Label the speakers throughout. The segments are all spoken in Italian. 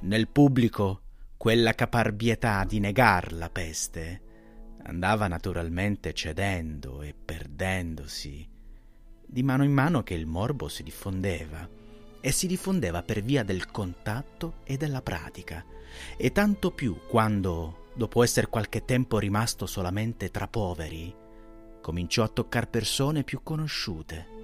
Speaker 1: Nel pubblico quella caparbietà di negar la peste andava naturalmente cedendo e perdendosi di mano in mano che il morbo si diffondeva e si diffondeva per via del contatto e della pratica, e tanto più quando, dopo essere qualche tempo rimasto solamente tra poveri, cominciò a toccare persone più conosciute.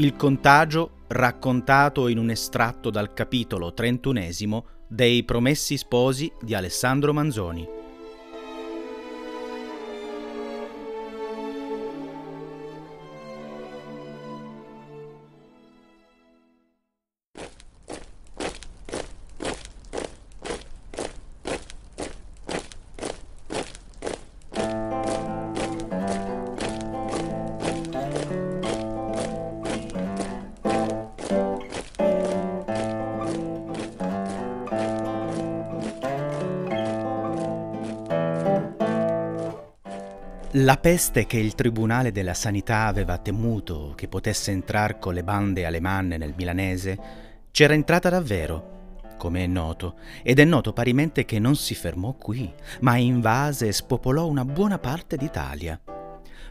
Speaker 1: Il contagio raccontato in un estratto dal capitolo trentunesimo dei Promessi Sposi di Alessandro Manzoni. La peste che il Tribunale della Sanità aveva temuto che potesse entrare con le bande alemanne nel milanese c'era entrata davvero, come è noto, ed è noto parimente che non si fermò qui, ma invase e spopolò una buona parte d'Italia.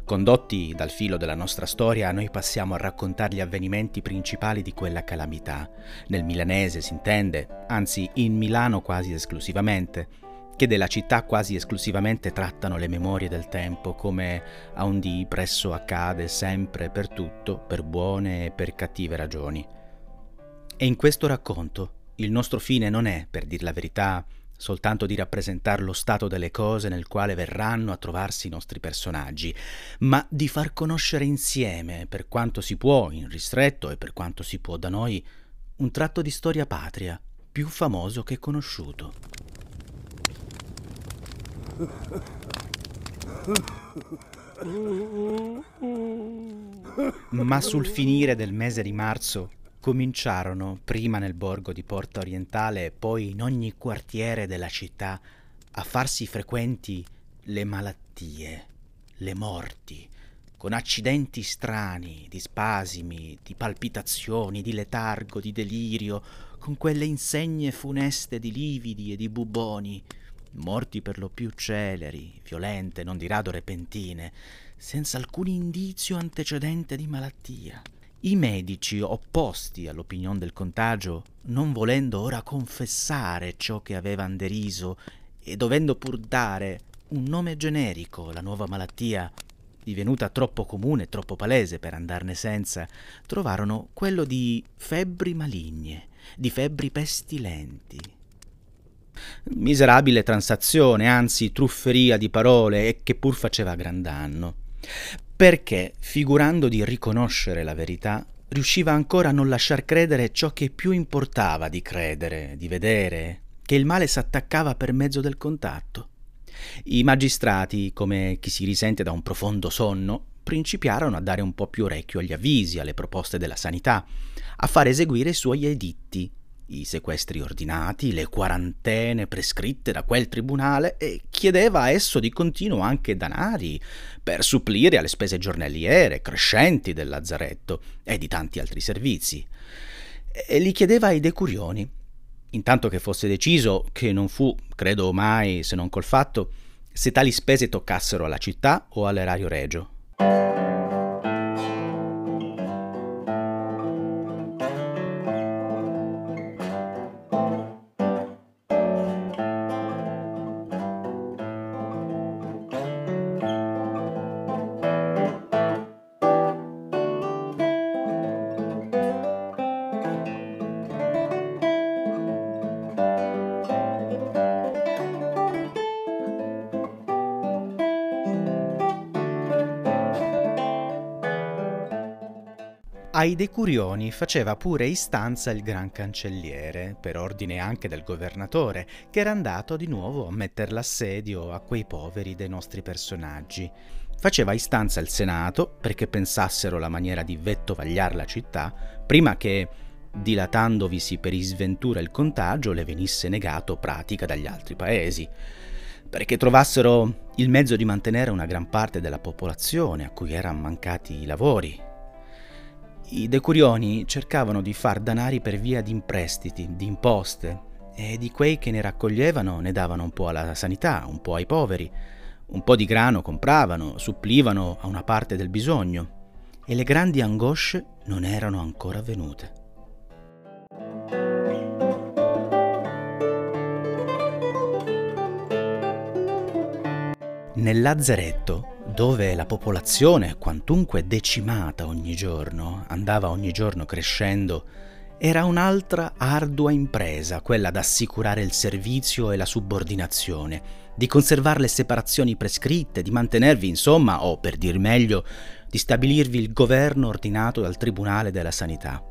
Speaker 1: Condotti dal filo della nostra storia, noi passiamo a raccontare gli avvenimenti principali di quella calamità. Nel milanese si intende, anzi in Milano quasi esclusivamente che della città quasi esclusivamente trattano le memorie del tempo, come a un dì presso accade sempre per tutto, per buone e per cattive ragioni. E in questo racconto il nostro fine non è, per dir la verità, soltanto di rappresentare lo stato delle cose nel quale verranno a trovarsi i nostri personaggi, ma di far conoscere insieme, per quanto si può, in ristretto e per quanto si può da noi, un tratto di storia patria, più famoso che conosciuto. Ma sul finire del mese di marzo cominciarono, prima nel borgo di Porta Orientale e poi in ogni quartiere della città, a farsi frequenti le malattie, le morti, con accidenti strani, di spasimi, di palpitazioni, di letargo, di delirio, con quelle insegne funeste di lividi e di buboni, morti per lo più celeri, violente, non di rado repentine, senza alcun indizio antecedente di malattia. I medici, opposti all'opinione del contagio, non volendo ora confessare ciò che avevano deriso e dovendo pur dare un nome generico alla nuova malattia, divenuta troppo comune e troppo palese per andarne senza, trovarono quello di febbri maligne, di febbri pestilenti, Miserabile transazione, anzi trufferia di parole e che pur faceva gran danno. Perché, figurando di riconoscere la verità, riusciva ancora a non lasciar credere ciò che più importava di credere, di vedere, che il male s'attaccava per mezzo del contatto. I magistrati, come chi si risente da un profondo sonno, principiarono a dare un po' più orecchio agli avvisi, alle proposte della sanità, a far eseguire i suoi editti, i sequestri ordinati, le quarantene prescritte da quel tribunale e chiedeva a esso di continuo anche danari per supplire alle spese giornaliere crescenti del lazzaretto e di tanti altri servizi. E li chiedeva ai decurioni, intanto che fosse deciso, che non fu, credo mai, se non col fatto, se tali spese toccassero alla città o all'erario regio. Ai decurioni faceva pure istanza il gran cancelliere, per ordine anche del governatore, che era andato di nuovo a metter l'assedio a quei poveri dei nostri personaggi. Faceva istanza il Senato perché pensassero la maniera di vettovagliar la città, prima che, dilatandovisi per isventura il contagio, le venisse negato pratica dagli altri paesi perché trovassero il mezzo di mantenere una gran parte della popolazione a cui erano mancati i lavori. I decurioni cercavano di far danari per via di imprestiti, di imposte, e di quei che ne raccoglievano ne davano un po' alla sanità, un po' ai poveri, un po' di grano compravano, supplivano a una parte del bisogno, e le grandi angosce non erano ancora venute. Nel lazzeretto, dove la popolazione, quantunque decimata ogni giorno, andava ogni giorno crescendo, era un'altra ardua impresa, quella d'assicurare il servizio e la subordinazione, di conservare le separazioni prescritte, di mantenervi, insomma, o per dir meglio, di stabilirvi il governo ordinato dal Tribunale della Sanità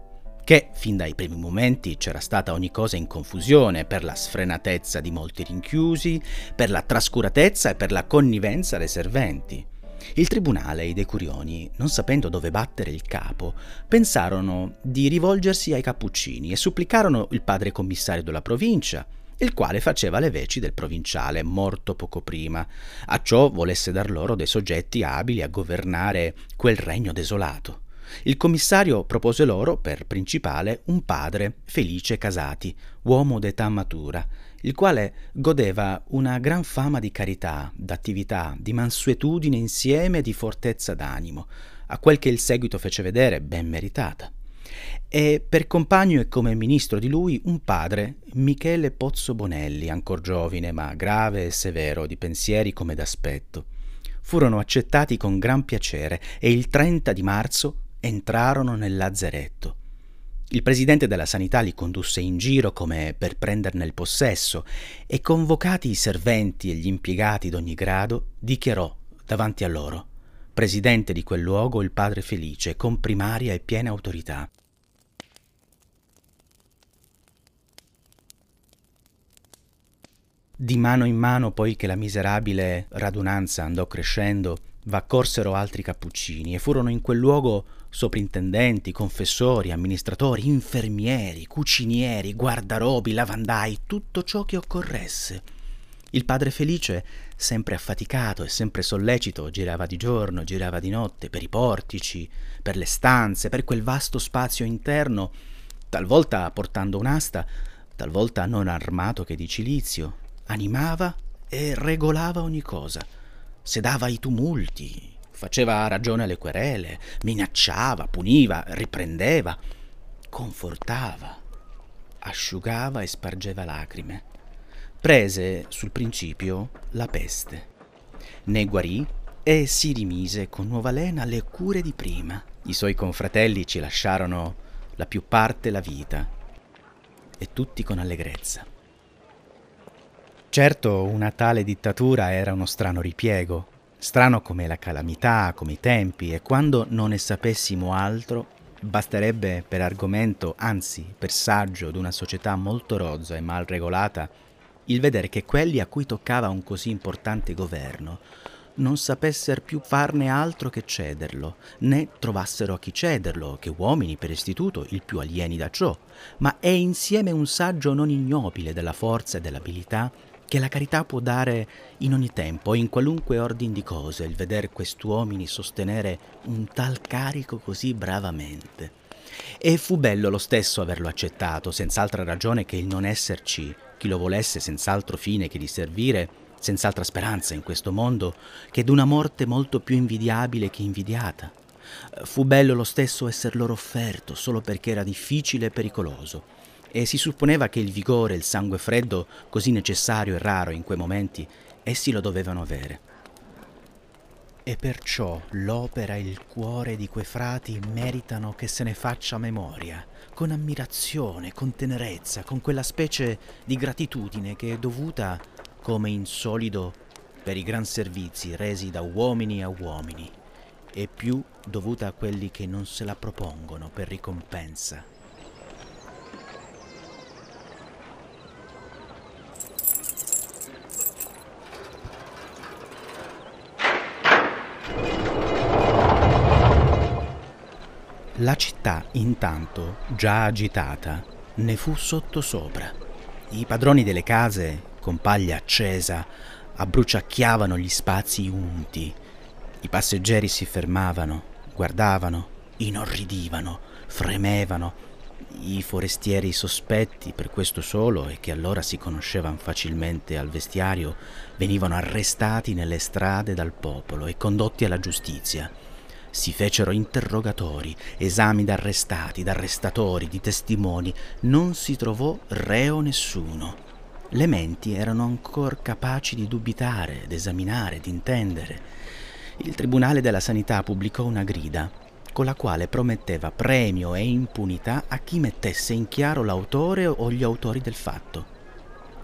Speaker 1: che fin dai primi momenti c'era stata ogni cosa in confusione per la sfrenatezza di molti rinchiusi, per la trascuratezza e per la connivenza dei serventi. Il tribunale e i decurioni, non sapendo dove battere il capo, pensarono di rivolgersi ai cappuccini e supplicarono il padre commissario della provincia, il quale faceva le veci del provinciale morto poco prima, a ciò volesse dar loro dei soggetti abili a governare quel regno desolato. Il commissario propose loro, per principale, un padre, Felice Casati, uomo d'età matura, il quale godeva una gran fama di carità, d'attività, di mansuetudine insieme e di fortezza d'animo, a quel che il seguito fece vedere ben meritata. E per compagno e come ministro di lui un padre, Michele Pozzo Bonelli, ancor giovine ma grave e severo di pensieri come d'aspetto. Furono accettati con gran piacere e il 30 di marzo entrarono nel lazzeretto. Il presidente della sanità li condusse in giro come per prenderne il possesso e convocati i serventi e gli impiegati d'ogni grado, dichiarò davanti a loro presidente di quel luogo il padre Felice con primaria e piena autorità. Di mano in mano, poi che la miserabile radunanza andò crescendo, v'accorsero altri cappuccini e furono in quel luogo soprintendenti, confessori, amministratori, infermieri, cucinieri, guardarobi, lavandai, tutto ciò che occorresse. Il padre Felice, sempre affaticato e sempre sollecito, girava di giorno, girava di notte, per i portici, per le stanze, per quel vasto spazio interno, talvolta portando un'asta, talvolta non armato che di cilizio, animava e regolava ogni cosa, sedava i tumulti, faceva ragione alle querele, minacciava, puniva, riprendeva, confortava, asciugava e spargeva lacrime. Prese sul principio la peste. Ne guarì e si rimise con nuova lena alle cure di prima. I suoi confratelli ci lasciarono la più parte la vita e tutti con allegrezza. Certo, una tale dittatura era uno strano ripiego, Strano come la calamità, come i tempi, e quando non ne sapessimo altro, basterebbe per argomento, anzi per saggio d'una società molto rozza e mal regolata, il vedere che quelli a cui toccava un così importante governo non sapessero più farne altro che cederlo, né trovassero a chi cederlo, che uomini per istituto il più alieni da ciò, ma è insieme un saggio non ignobile della forza e dell'abilità che la carità può dare in ogni tempo, in qualunque ordine di cose, il veder quest'uomini sostenere un tal carico così bravamente. E fu bello lo stesso averlo accettato, senz'altra ragione che il non esserci chi lo volesse senz'altro fine che di servire, senz'altra speranza in questo mondo, che d'una morte molto più invidiabile che invidiata. Fu bello lo stesso esser loro offerto solo perché era difficile e pericoloso e si supponeva che il vigore, il sangue freddo, così necessario e raro in quei momenti, essi lo dovevano avere. E perciò l'opera e il cuore di quei frati meritano che se ne faccia memoria, con ammirazione, con tenerezza, con quella specie di gratitudine che è dovuta, come in solido, per i gran servizi resi da uomini a uomini, e più dovuta a quelli che non se la propongono per ricompensa La città, intanto, già agitata, ne fu sottosopra. I padroni delle case, con paglia accesa, abbruciacchiavano gli spazi unti. I passeggeri si fermavano, guardavano, inorridivano, fremevano. I forestieri sospetti per questo solo e che allora si conoscevano facilmente al vestiario venivano arrestati nelle strade dal popolo e condotti alla giustizia. Si fecero interrogatori, esami d'arrestati, d'arrestatori, di testimoni. Non si trovò reo nessuno. Le menti erano ancora capaci di dubitare, d'esaminare, di intendere. Il Tribunale della Sanità pubblicò una grida con la quale prometteva premio e impunità a chi mettesse in chiaro l'autore o gli autori del fatto.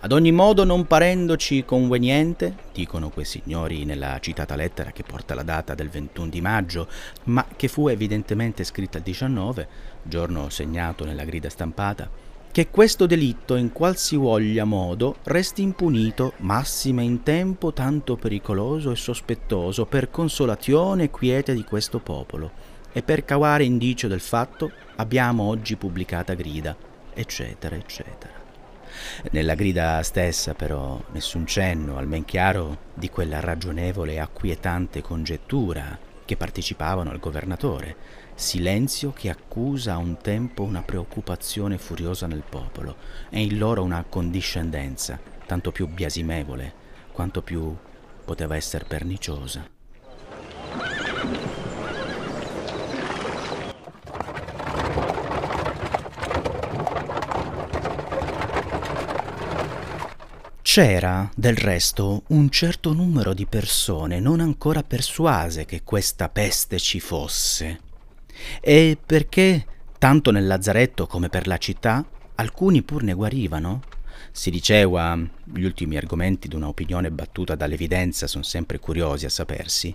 Speaker 1: Ad ogni modo, non parendoci conveniente, dicono quei signori nella citata lettera che porta la data del 21 di maggio, ma che fu evidentemente scritta il 19, giorno segnato nella grida stampata, che questo delitto in qualsivoglia modo resti impunito, massima in tempo tanto pericoloso e sospettoso, per consolazione e quiete di questo popolo. E per cavare indicio del fatto abbiamo oggi pubblicata grida, eccetera, eccetera. Nella grida stessa, però, nessun cenno, almen chiaro, di quella ragionevole e acquietante congettura che partecipavano al governatore. Silenzio che accusa a un tempo una preoccupazione furiosa nel popolo e in loro una condiscendenza, tanto più biasimevole quanto più poteva essere perniciosa. C'era, del resto, un certo numero di persone non ancora persuase che questa peste ci fosse. E perché, tanto nel lazzaretto come per la città, alcuni pur ne guarivano? Si diceva, gli ultimi argomenti di un'opinione battuta dall'evidenza sono sempre curiosi a sapersi,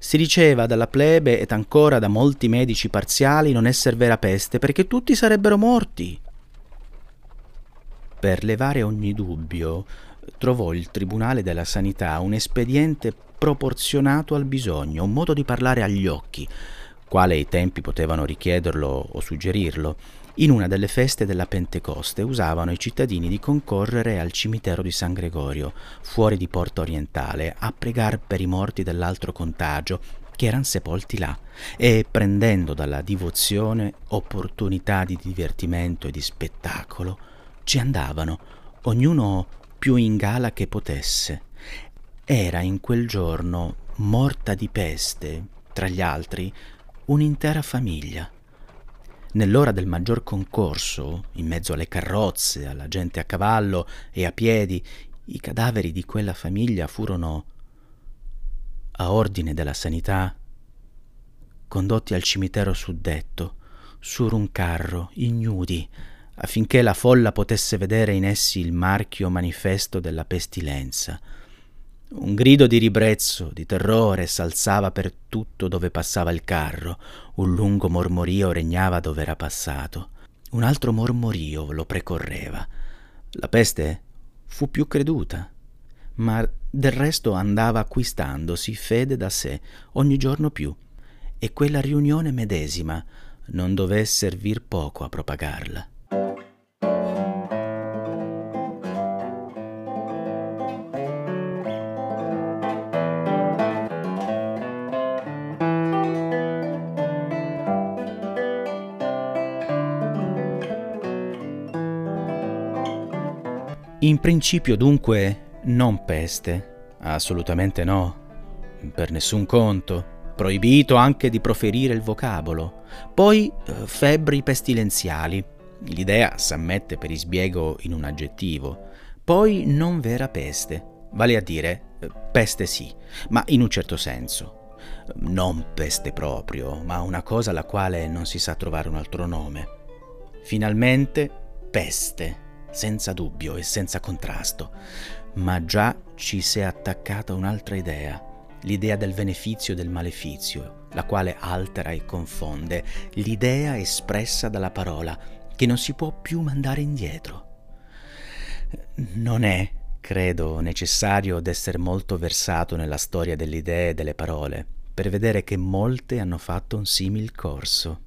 Speaker 1: si diceva dalla plebe ed ancora da molti medici parziali non esser vera peste perché tutti sarebbero morti. Per levare ogni dubbio, trovò il Tribunale della Sanità un espediente proporzionato al bisogno, un modo di parlare agli occhi, quale i tempi potevano richiederlo o suggerirlo. In una delle feste della Pentecoste usavano i cittadini di concorrere al cimitero di San Gregorio, fuori di Porta Orientale, a pregare per i morti dell'altro contagio che erano sepolti là, e prendendo dalla divozione opportunità di divertimento e di spettacolo, ci andavano, ognuno più in gala che potesse. Era in quel giorno morta di peste, tra gli altri, un'intera famiglia. Nell'ora del maggior concorso, in mezzo alle carrozze, alla gente a cavallo e a piedi, i cadaveri di quella famiglia furono, a ordine della sanità, condotti al cimitero suddetto, su un carro, ignudi, affinché la folla potesse vedere in essi il marchio manifesto della pestilenza. Un grido di ribrezzo, di terrore s'alzava per tutto dove passava il carro, un lungo mormorio regnava dove era passato, un altro mormorio lo precorreva. La peste fu più creduta, ma del resto andava acquistandosi fede da sé ogni giorno più, e quella riunione medesima non dové servir poco a propagarla. Principio dunque non peste, assolutamente no, per nessun conto, proibito anche di proferire il vocabolo, poi eh, febbri pestilenziali, l'idea s'ammette per isbiego in un aggettivo, poi non vera peste, vale a dire eh, peste sì, ma in un certo senso, non peste proprio, ma una cosa alla quale non si sa trovare un altro nome. Finalmente peste senza dubbio e senza contrasto, ma già ci si è attaccata un'altra idea, l'idea del beneficio e del malefizio, la quale altera e confonde, l'idea espressa dalla parola, che non si può più mandare indietro. Non è, credo, necessario d'essere molto versato nella storia delle idee e delle parole per vedere che molte hanno fatto un simil corso.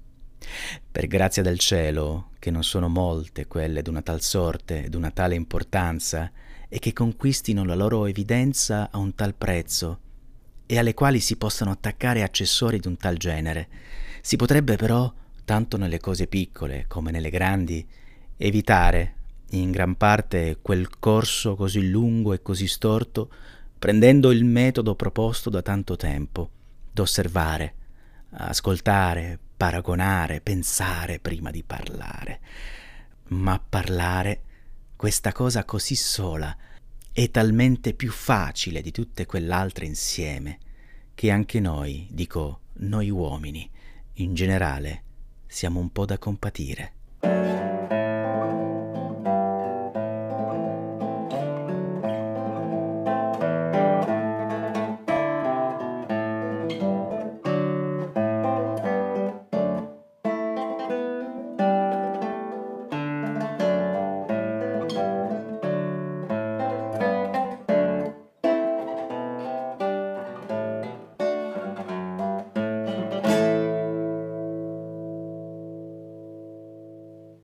Speaker 1: Per grazia del cielo, che non sono molte quelle d'una tal sorte, d'una tale importanza, e che conquistino la loro evidenza a un tal prezzo e alle quali si possano attaccare accessori di un tal genere. Si potrebbe però, tanto nelle cose piccole come nelle grandi, evitare in gran parte quel corso così lungo e così storto, prendendo il metodo proposto da tanto tempo, d'osservare, ascoltare, paragonare, pensare prima di parlare. Ma parlare, questa cosa così sola, è talmente più facile di tutte quell'altre insieme, che anche noi, dico noi uomini, in generale, siamo un po' da compatire.